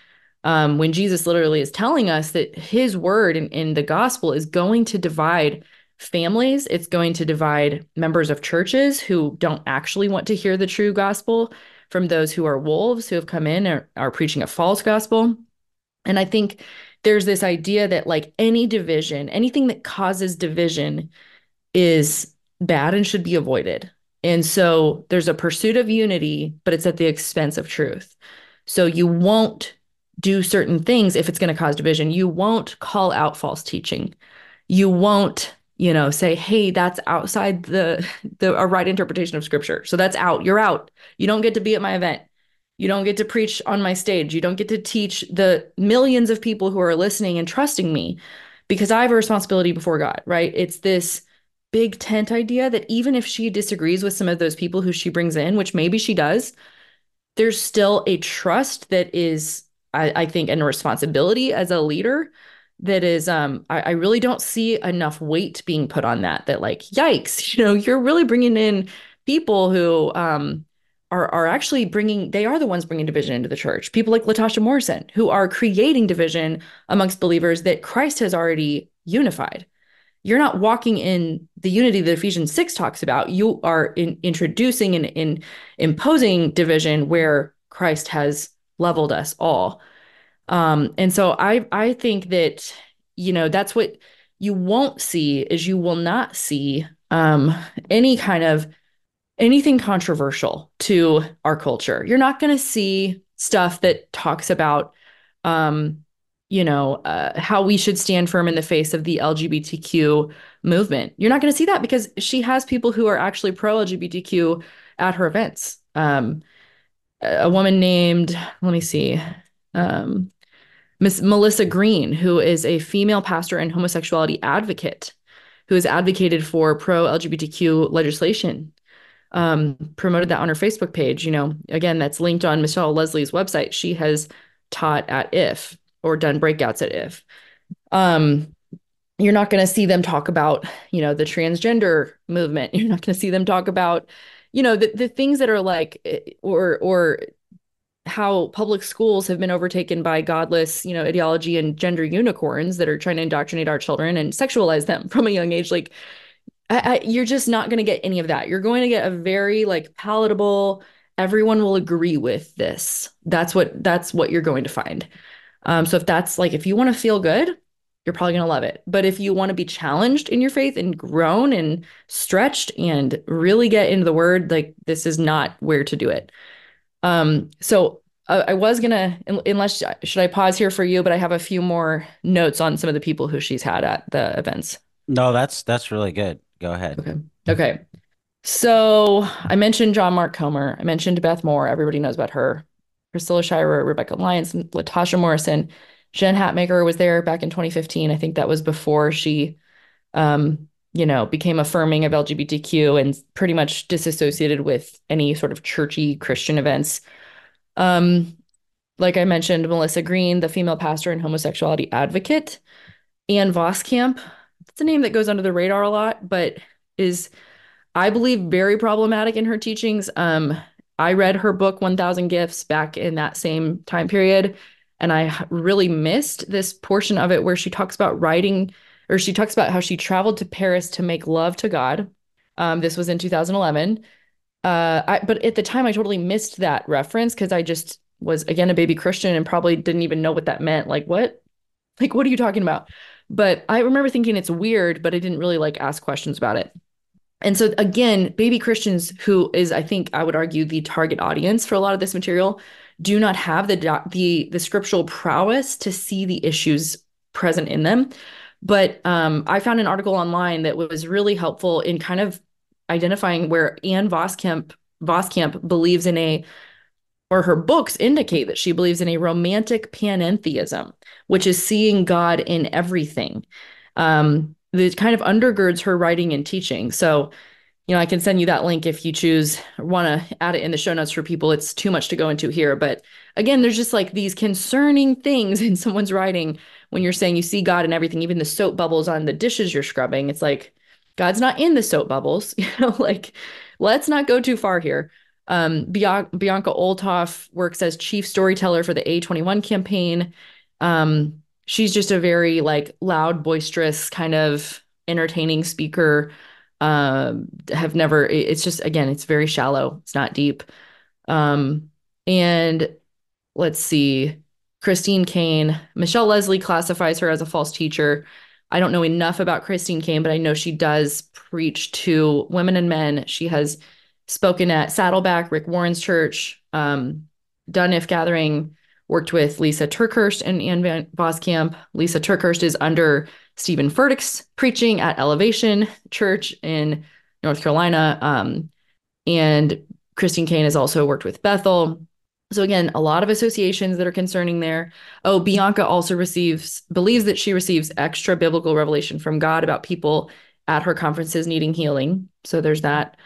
Um, when Jesus literally is telling us that his word in, in the gospel is going to divide families, it's going to divide members of churches who don't actually want to hear the true gospel from those who are wolves who have come in and are preaching a false gospel. And I think there's this idea that like any division, anything that causes division is bad and should be avoided. And so there's a pursuit of unity, but it's at the expense of truth. So you won't do certain things if it's going to cause division. You won't call out false teaching. You won't, you know, say, "Hey, that's outside the the a right interpretation of scripture." So that's out. You're out. You don't get to be at my event. You don't get to preach on my stage. You don't get to teach the millions of people who are listening and trusting me because I have a responsibility before God, right? It's this big tent idea that even if she disagrees with some of those people who she brings in, which maybe she does, there's still a trust that is, I, I think, and a responsibility as a leader that is um I, I, really don't see enough weight being put on that that like yikes *laughs* you know you're really bringing in people who um are are actually bringing they are the ones bringing division into the church people like latasha morrison who are creating division amongst believers that christ has already unified you're not walking in the unity that Ephesians 6 talks about. You are in, introducing and in, imposing division where Christ has leveled us all. Um, and so I I think that you know that's what you won't see is you will not see um, any kind of anything controversial to our culture. You're not going to see stuff that talks about um, you know, uh, how we should stand firm in the face of the LGBTQ movement. You're not going to see that because she has people who are actually pro LGBTQ at her events. Um, a woman named, let me see, um, Miss Melissa Green, who is a female pastor and homosexuality advocate, who has advocated for pro LGBTQ legislation. Um, promoted that on her Facebook page. You know, again, that's linked on Michelle Lesley's website. She has taught at IF or done breakouts at if um you're not going to see them talk about you know the transgender movement *laughs* you're not going to see them talk about you know the, the things that are like eh, or or how public schools have been overtaken by godless you know ideology and gender unicorns that are trying to indoctrinate our children and sexualize them *laughs* from a young age like I, I, you're just not going to get any of that you're going to get a very like palatable everyone will agree with this that's what that's what you're going to find um, so if that's like, if you want to feel good, you're probably going to love it. But if you want to be challenged in your faith and grown and stretched and really get into the word, like this is not where to do it. Um, so uh, I was gonna, unless should I pause here for you? But I have a few more notes on some of the people who she's had at the events. No, that's that's really good. Go ahead. Okay. Okay. So I mentioned John Mark Comer. I mentioned Beth Moore. Everybody knows about her. Priscilla Shirer, Rebekah Lyons, Latasha Morrison. Jen Hatmaker was there back in 2015. I think that was before she, um, you know, became affirming of LGBTQ and pretty much disassociated with any sort of churchy Christian events. Um, like I mentioned, Melissa Green, the female pastor and homosexuality advocate, Ann Voskamp. It's a name that goes under the radar a lot, but is, I believe, very problematic in her teachings. Um, I read her book 1000 Gifts back in that same time period and I really missed this portion of it where she talks about writing or she talks about how she traveled to Paris to make love to God. Um, this was in 2011. Uh, I, but at the time, I totally missed that reference because I just was again a baby Christian and probably didn't even know what that meant. Like what? Like what are you talking about? But I remember thinking it's weird, but I didn't really like ask questions about it. And so again, baby Christians, who is I think I would argue the target audience for a lot of this material, do not have the the the scriptural prowess to see the issues present in them. But um, I found an article online that was really helpful in kind of identifying where Ann Voskamp Voskamp believes in a or her books indicate that she believes in a romantic panentheism, which is seeing God in everything. Um, that kind of undergirds her writing and teaching. So, you know, I can send you that link if you choose want to add it in the show notes for people. It's too much to go into here, but again, there's just like these concerning things *laughs* in someone's writing when you're saying you see God in everything, even the soap bubbles on the dishes you're scrubbing. It's like God's not in the soap bubbles, *laughs* you know, like let's not go too far here. Um, Bianca Olthoff works as chief storyteller for the A21 campaign. Um, she's just a very like loud, boisterous, kind of entertaining speaker. Um, have never, it's just, again, it's very shallow. It's not deep. Um, and let's see, Christine Caine, Michelle Lesley classifies her as a false teacher. I don't know enough about Christine Caine, but I know she does preach to women and men. She has spoken at Saddleback, Rick Warren's church, um, done Gathering, worked with Lisa TerKeurst and Ann Van Voskamp. Lisa TerKeurst is under Steven Furtick's preaching at Elevation Church in North Carolina. Um, and Christine Caine has also worked with Bethel. So again, a lot of associations that are concerning there. Oh, Bianca also receives believes that she receives extra biblical revelation from God about people at her conferences needing healing. So there's that.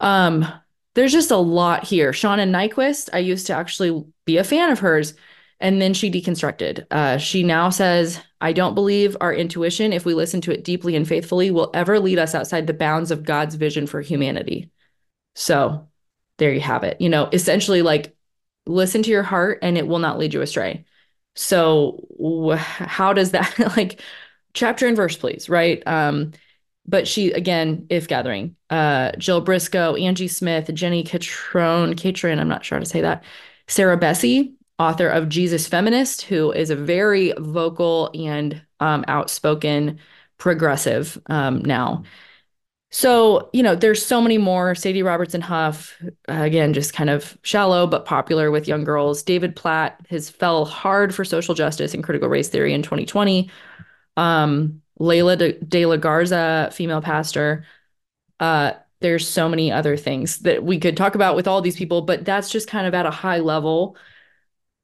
Um, there's just a lot here. Shauna Niequist, I used to actually be a fan of hers, and then she deconstructed. Uh, she now says, I don't believe our intuition, if we listen to it deeply and faithfully, will ever lead us outside the bounds of God's vision for humanity. So there you have it. You know, essentially, like, listen to your heart and it will not lead you astray. So, how does that, *laughs* like, chapter and verse, please, right? Um, but she again, if gathering, uh, Jill Briscoe, Angie Smith, Jenny Catrone, Catron, I'm not sure how to say that, Sarah Bessey author of Jesus Feminist, who is a very vocal and um, outspoken progressive um, now. So, you know, there's so many more. Sadie Robertson Huff, again, just kind of shallow but popular with young girls. David Platt has fell hard for social justice and critical race theory in 2020. Um, Layla de, de la Garza, female pastor. Uh, there's so many other things that we could talk about with all these people, but that's just kind of at a high level.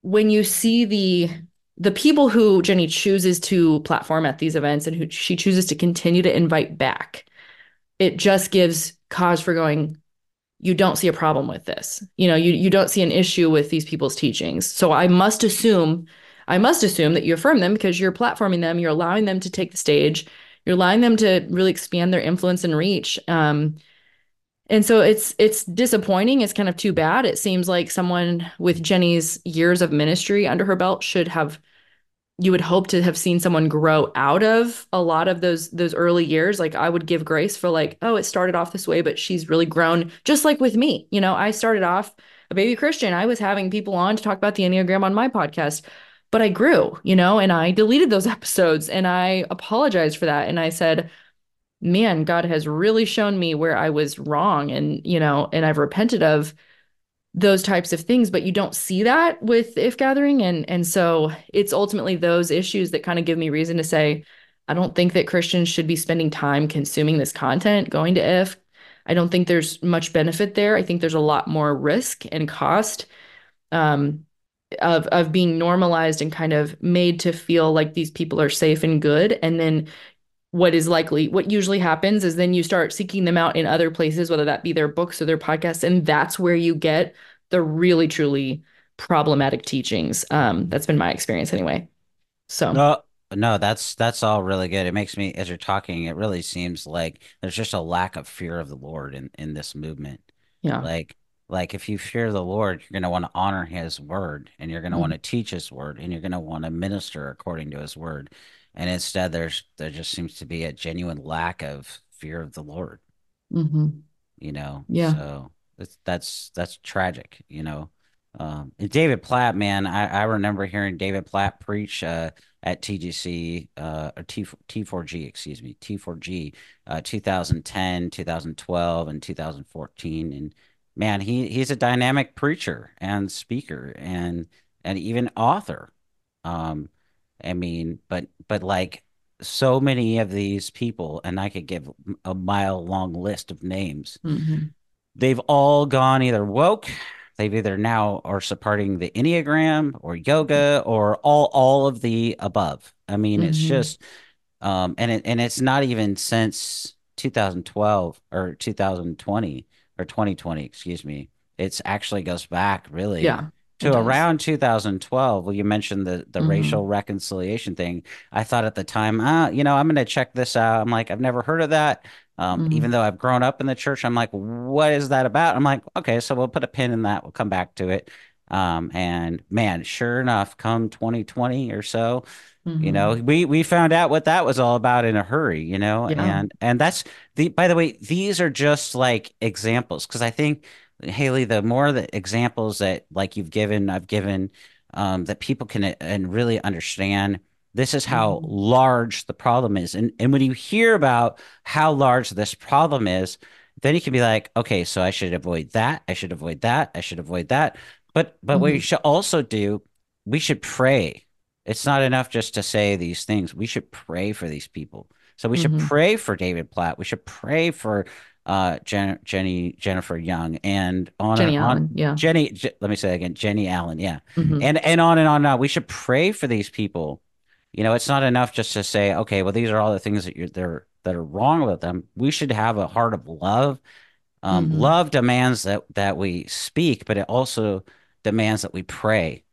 When you see the the people who Jennie chooses to platform at these events and who she chooses to continue to invite back, it just gives cause for going, you don't see a problem with this. You know, you you don't see an issue with these people's teachings. So I must assume I must assume that you affirm them because you're platforming them, you're allowing them to take the stage, you're allowing them to really expand their influence and reach. Um, and so it's it's disappointing. It's kind of too bad. It seems like someone with Jennie's years of ministry under her belt should have you would hope to have seen someone grow out of a lot of those those early years like i would give grace for like oh it started off this way but she's really grown just like with me you know i started off a baby christian i was having people on to talk about the enneagram on my podcast but I grew, you know, and I deleted those *laughs* episodes and I apologized for that. And I said, man, God has really shown me where I was wrong. And, you know, and I've repented of those types of things, but you don't see that with if gathering. And, and so it's ultimately those issues that kind of give me reason to say, I don't think that Christians should be spending time consuming this content, going to if. I don't think there's much benefit there. I think there's a lot more risk and cost. Um, of of being normalized and kind of made to feel like these people are safe and good. And then what is likely what usually happens is then you start seeking them out in other places whether that be their books or their podcasts. And that's where you get the really truly problematic teachings. Um that's been my experience anyway. So. No no that's that's all really good. It makes me as you're talking it really seems like there's just a lack of fear of the lord in in this movement. Yeah. Like like if you fear the Lord, you're going to want to honor his word and you're going to mm-hmm. want to teach his word and you're going to want to minister according to his word. And instead there's there just seems to be a genuine lack of fear of the Lord. Mm-hmm. You know. Yeah. So that's that's that's tragic, you know. Um, David Platt, man, I, I remember hearing David Platt preach uh, at TGC uh, or T T4G, excuse me, T4G, uh, 2010, 2012, and 2014. And man, he he's a dynamic preacher and speaker and and even author. Um, I mean, but but like so many of these people, and I could give a mile long list of names. Mm-hmm. They've all gone either woke, they've either now are supporting the Enneagram or yoga or all all of the above. I mean, mm-hmm. it's just um and it and it's not even since 2012 or 2020 or 2020, excuse me. It's actually goes back really. Yeah to around 2012 well you mentioned the the mm-hmm. racial reconciliation thing i thought at the time ah you know i'm going to check this out i'm like i've never heard of that um, mm-hmm. even though i've grown up in the church i'm like what is that about i'm like okay so we'll put a pin in that we'll come back to it um, and man sure enough come 2020 or so mm-hmm. you know we we found out what that was all about in a hurry you know yeah. and and that's the by the way these are just like examples because i think Haley, the more the examples that like you've given, I've given, um, that people can and really understand. This is how mm-hmm. large the problem is, and and when you hear about how large this problem is, then you can be like, okay, so I should avoid that. I should avoid that. I should avoid that. But but mm-hmm. what you should also do, we should pray. It's not enough just to say these things. We should pray for these people. So we mm-hmm. should pray for David Platt. We should pray for uh, Jen, Jennie Jennifer Young and on Jennie and Allen, yeah. Jennie, J- let me say that again, Jennie Allen, yeah, mm-hmm. and and on and on and on. We should pray for these people. You know, it's not enough just to say, okay, well, these are all the things that you're there that are wrong with them. We should have a heart of love. Um, mm-hmm. Love demands that that we speak, but it also demands that we pray.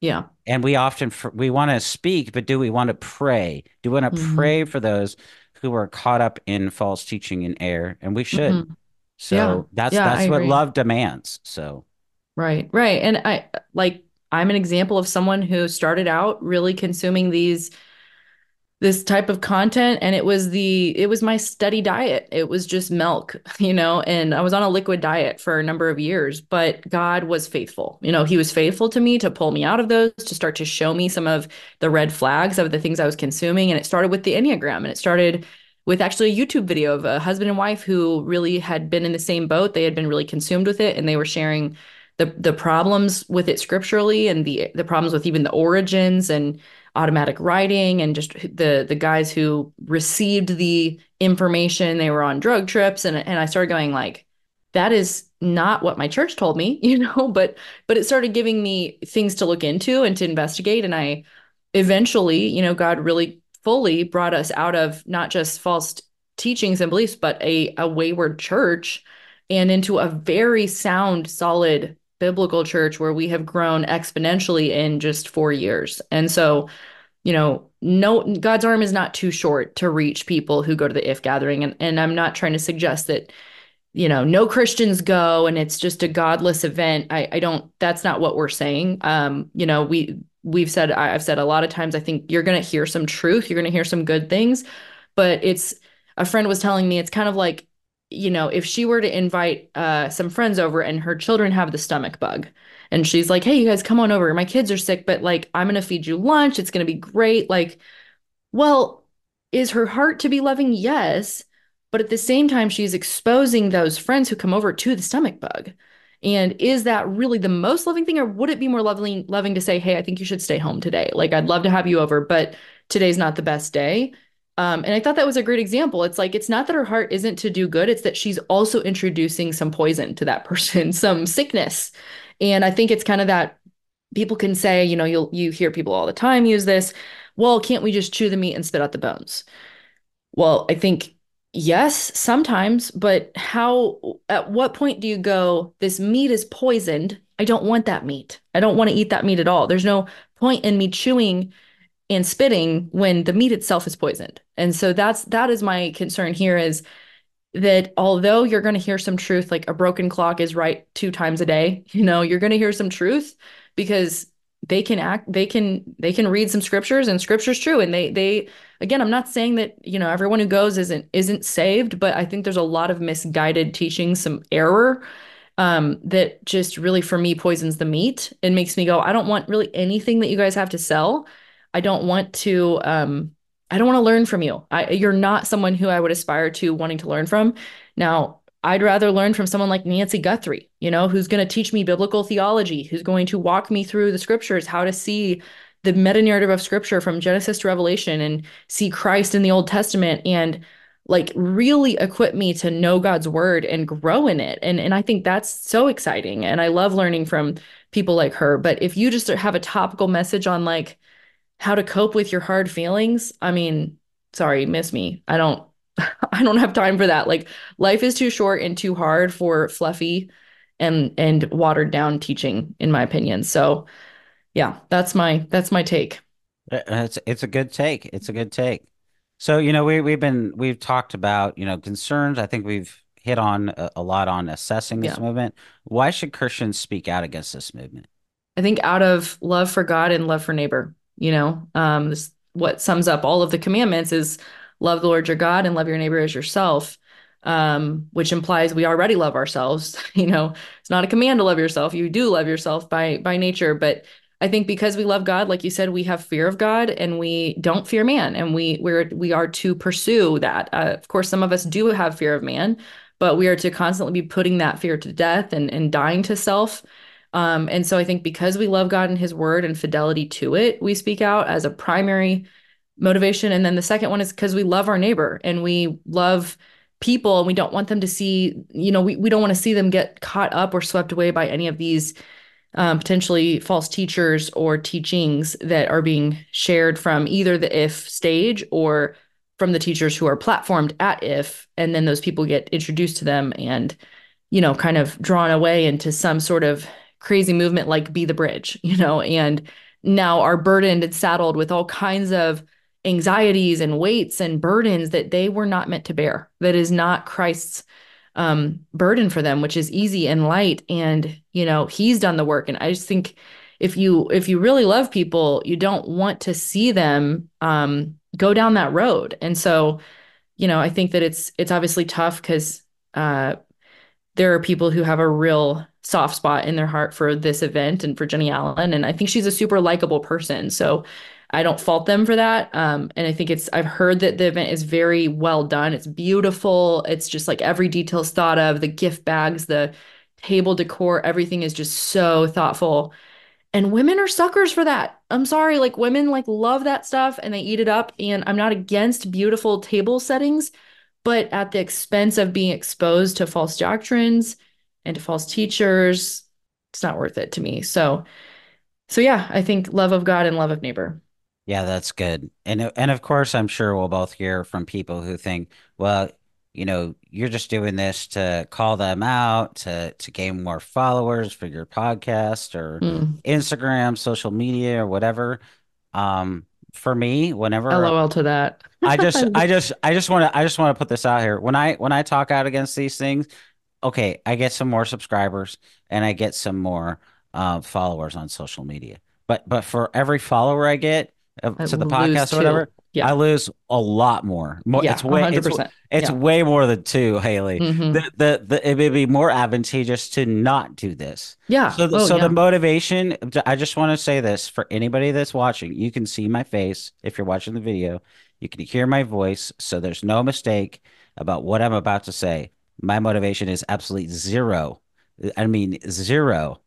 Yeah. And we often we want to speak, but do we want to pray? Do we want to mm-hmm. pray for those who are caught up in false teaching and error, and we should. Mm-hmm. So yeah. that's yeah, that's I what agree. love demands. So right, right, and I like I'm an example of someone who started out really consuming these this type of content and it was the it was my steady diet. It was just milk *laughs* you know and i was on a liquid diet for a number of years but god was faithful. You know he was faithful to me to pull me out of those to start to show me some of the red flags of the things i was consuming and it started with the enneagram and it started with actually a youtube video of a husband and wife who really had been in the same boat. They had been really consumed with it and they were sharing the the problems with it scripturally and the the problems with even the origins and automatic writing and just the the guys who received the information they were on drug trips. And and I started going like that is not what my church told me *laughs* you know but but it started giving me things to look into and to investigate. And I eventually you know God really fully brought us out of not just false teachings and beliefs but a a wayward church and into a very sound solid biblical church where we have grown exponentially in just four years. And so, you know, no God's arm is not too short to reach people who go to the if gathering. And and I'm not trying to suggest that, you know, no Christians go and it's just a godless event. I, I don't that's not what we're saying. Um, you know, we we've said I've said a lot of times I think you're gonna hear some truth, you're gonna hear some good things, but it's a friend was telling me it's kind of like you know, if she were to invite uh, some friends over and her children have the stomach bug, and she's like, hey, you guys come on over. My kids are sick, but like, I'm going to feed you lunch. It's going to be great. Like, well, is her heart to be loving? Yes. But at the same time, she's exposing those friends who come over to the stomach bug. And is that really the most loving thing, or would it be more loving, loving to say, "Hey, I think you should stay home today. Like, I'd love to have you over, but today's not the best day." Um, and I thought that was a great example. It's like it's not that her heart isn't to do good; it's that she's also introducing some poison to that *laughs* person, some sickness. And I think it's kind of that people can say, you know, you'll you hear people all the time use this. Well, can't we just chew the meat and spit out the bones? Well, I think yes, sometimes, but how at what point do you go, this meat is poisoned? I don't want that meat. I don't want to eat that meat at all. There's no point in me chewing and spitting when the meat itself is poisoned. And so that's that is my concern here is that although you're going to hear some truth like a broken clock is right two times a day, *laughs* you know, you're going to hear some truth because they can act they can they can read some scriptures and scripture's true. And they they again i'm not saying that you know everyone who goes isn't isn't saved but i think there's a lot of misguided teaching some error um, that just really for me poisons the meat. And makes me go i don't want really anything that you guys have to sell I don't want to um I don't want to learn from you. I, you're not someone who I would aspire to wanting to learn from. Now, I'd rather learn from someone like Nancy Guthrie, you know, who's going to teach me biblical theology, who's going to walk me through the scriptures, how to see the meta narrative of scripture from Genesis to Revelation and see Christ in the Old Testament and like really equip me to know God's word and grow in it. And and I think that's so exciting. And I love learning from people like her. But if you just have a topical message on like how to cope with your hard feelings, I mean, sorry, miss me. I don't *laughs* I don't have time for that. Like life is too short and too hard for fluffy and and watered down teaching in my opinion. So yeah, that's my that's my take. It's it's a good take. It's a good take. So, you know, we we've been we've talked about, you know, concerns. I think we've hit on a, a lot on assessing this yeah. movement. Why should Christians speak out against this movement? I think out of love for God and love for neighbor, you know, um, this, what sums up all of the commandments is love the Lord your God and love your neighbor as yourself. Um, which implies we already love ourselves. *laughs* You know, it's not a command to love yourself. You do love yourself by by nature, but I think because we love God, like you said, we have fear of God and we don't fear man, and we we're we are to pursue that. Uh, of course, some of us do have fear of man, but we are to constantly be putting that fear to death and and dying to self. Um, and so I think because we love God and His Word and fidelity to it, we speak out as a primary motivation. And then the second one is because we love our neighbor and we love people and we don't want them to see, you know, we, we don't want to see them get caught up or swept away by any of these um, potentially false teachers or teachings that are being shared from either the if stage or from the teachers who are platformed at if and then those people get introduced to them and you know kind of drawn away into some sort of crazy movement like be the bridge you know and now are burdened and saddled with all kinds of anxieties and weights and burdens that they were not meant to bear that is not christ's um, burden for them, which is easy and light. And, you know, he's done the work. And I just think if you if you really love people, you don't want to see them um, go down that road. And so, you know, I think that it's it's obviously tough because uh, there are people who have a real soft spot in their heart for this event and for Jennie Allen. And I think she's a super likable person. So I don't fault them for that. Um, and I think it's, I've heard that the event is very well done. It's beautiful. It's just like every detail is thought of the gift bags, the table decor, everything is just so thoughtful. And women are suckers for that. I'm sorry, like women like love that stuff and they eat it up. And I'm not against beautiful table settings, but at the expense of being exposed to false doctrines and to false teachers, it's not worth it to me. So, so yeah, I think love of God and love of neighbor. Yeah, that's good. And and of course, I'm sure we'll both hear from people who think, well, you know, you're just doing this to call them out, to to gain more followers for your podcast or mm. Instagram, social media, or whatever. Um, for me, whenever LOL to that. I just *laughs* I just I just want to I just want to put this out here. When I when I talk out against these things, okay, I get some more subscribers and I get some more uh, followers on social media. But but for every follower I get, to the podcast or whatever, yeah. I lose a lot more. more yeah, it's way 100%. it's, it's yeah. way more than two, Haley. Mm-hmm. The, the, the, it would be more advantageous to not do this. Yeah. So, the, oh, so yeah. the motivation, I just want to say this for anybody that's watching, you can see my face if you're watching the video. You can hear my voice, so there's no mistake about what I'm about to say. My motivation is absolutely zero. I mean, zero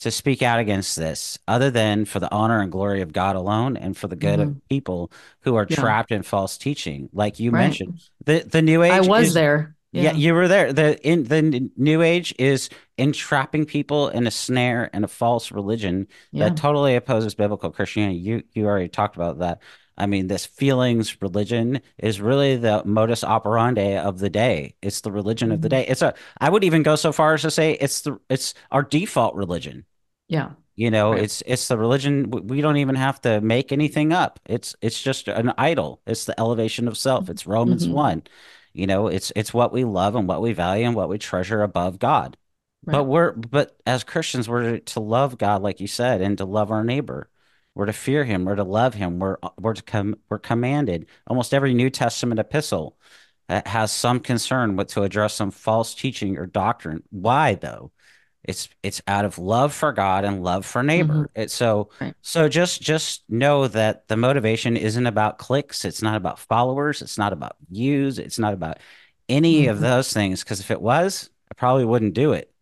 to speak out against this other than for the honor and glory of God alone and for the good mm-hmm. of people who are yeah. trapped in false teaching like you right. mentioned the the new age I was is, there yeah. yeah. you were there the in the new age is entrapping people in a snare and a false religion yeah. that totally opposes biblical Christianity you you already talked about that I mean, this feelings religion is really the modus operandi of the day. It's the religion of the mm-hmm. day. It's a. I would even go so far as to say it's the. It's our default religion. Yeah. You know, right. it's it's the religion. We don't even have to make anything up. It's it's just an idol. It's the elevation of self. It's Romans mm-hmm. one. You know, it's it's what we love and what we value and what we treasure above God. Right. But we're but as Christians, we're to love God, like you said, and to love our neighbor. We're to fear him. We're to love him. We're we're to come. We're commanded. Almost every New Testament epistle has some concern with to address some false teaching or doctrine. Why though? it's it's out of love for God and love for neighbor. Mm-hmm. It's so Right. so just just know that the motivation isn't about clicks, it's not about followers, it's not about views, it's not about any of Mm-hmm. those things. Because if it was, I probably wouldn't do it.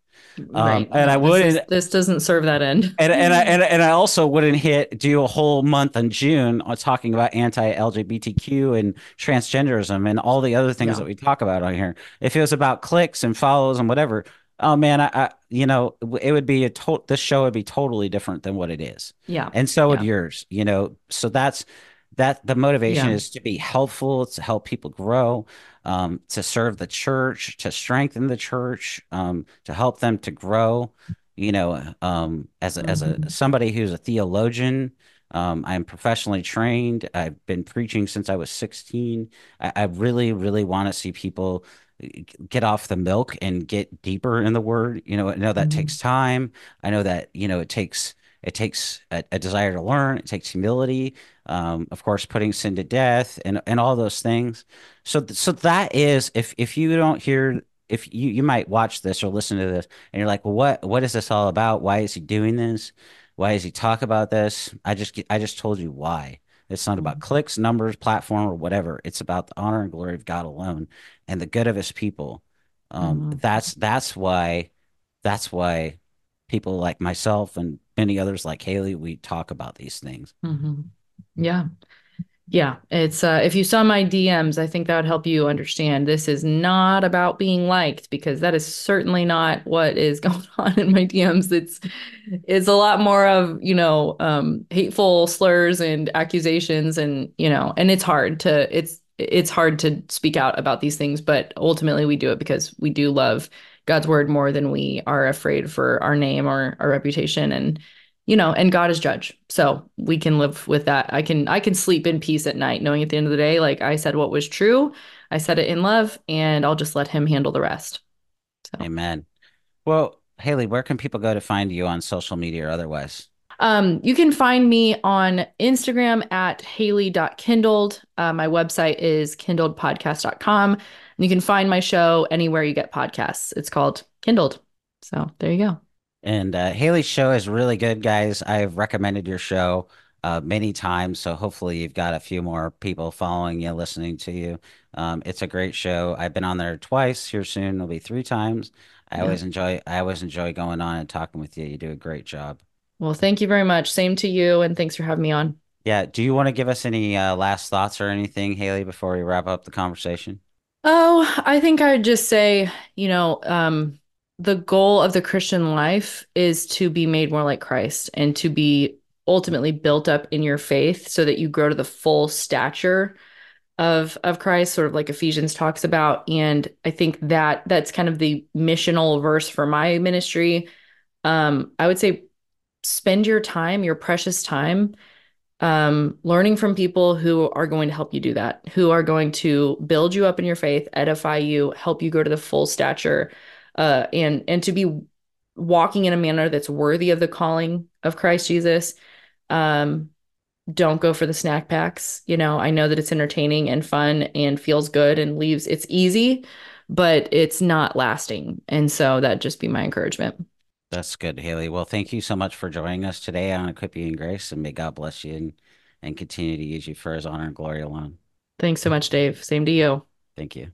Um, and I No, this is wouldn't, this doesn't serve that end. and and I *laughs* and, and I also wouldn't hit do a whole month in June on talking about anti-LGBTQ and transgenderism and all the other things Yeah. that we talk about on here. If it was about clicks and follows and whatever, oh man, I, I you know it would be a total. This show would be totally different than what it is, Yeah. and so would yours. You know, so that's that. The motivation Yeah. is to be helpful, to help people grow, um, to serve the church, to strengthen the church, um, to help them to grow you know, um, as a, as a Mhm. somebody who's a theologian, um, I'm professionally trained. I've been preaching since I was 16. I, I really, really want to see people uh, get off the milk and get deeper in the word. You know, I know that Mhm. takes time. I know that, you know, it takes it takes a, a desire to learn. It takes humility. Um, of course, putting sin to death and and all those things. So th- so that is if if you don't hear if you you might watch this or listen to this and you're like, well, what what is this all about? Why is he doing this? Why is he talk about this? I just I just told you why. It's not about Mhm. clicks, numbers, platform, or whatever. It's about the honor and glory of God alone and the good of His people. Um, Mhm. that's that's why that's why people like myself and many others like Haley we talk about these things. Mhm. Yeah. Yeah, it's uh if you saw my DMs, I think that would help you understand this is not about being liked because that is certainly not what is *laughs* going on in my DMs. It's it's a lot more of, you know, um hateful slurs and accusations and, you know, and it's hard to it's it's hard to speak out about these things, but ultimately we do it because we do love God's word more than we are afraid for our name or our reputation. And you know and god is judge. So we can live with that. I can i can sleep in peace at night knowing at the end of the day like i said what was true. I said it in love and i'll just let him handle the rest. So. Amen. Well, Haley, where can people go to find you on social media or otherwise? um you can find me on instagram at haley.kindled uh, my website is kindledpodcast.com and you can find my show anywhere you get podcasts it's called kindled so there you go And uh, Haley's show is really good, guys. I've recommended your show uh, many times, so hopefully you've got a few more people following you, listening to you. Um, it's a great show. I've been on there twice. Here soon, it'll be three times. I yeah always enjoy. I always enjoy going on and talking with you. You do a great job. well thank you very much same to you and thanks for having me on Yeah. Do you want to give us any uh, last thoughts or anything, Haley, before we wrap up the conversation? Oh, I think I'd just say, you know, um, the goal of the Christian life is to be made more like Christ and to be ultimately built up in your faith so that you grow to the full stature of of Christ, sort of like Ephesians talks about. And I think that that's kind of the missional verse for my ministry. Um, I would say spend your time, your precious time um, learning from people who are going to help you do that, who are going to build you up in your faith, edify you, help you grow to the full stature, uh, and and to be walking in a manner that's worthy of the calling of Christ Jesus. Um, don't go for the snack packs. You know, I know that it's entertaining and fun and feels good and leaves it's easy, but it's not lasting. And so that'd just be my encouragement. That's good, Haley. Well, thank you so much for joining us today on Equip You in Grace, and may God bless you and, and continue to use you for His honor and glory alone. Thanks so much, Dave. Same to you. Thank you.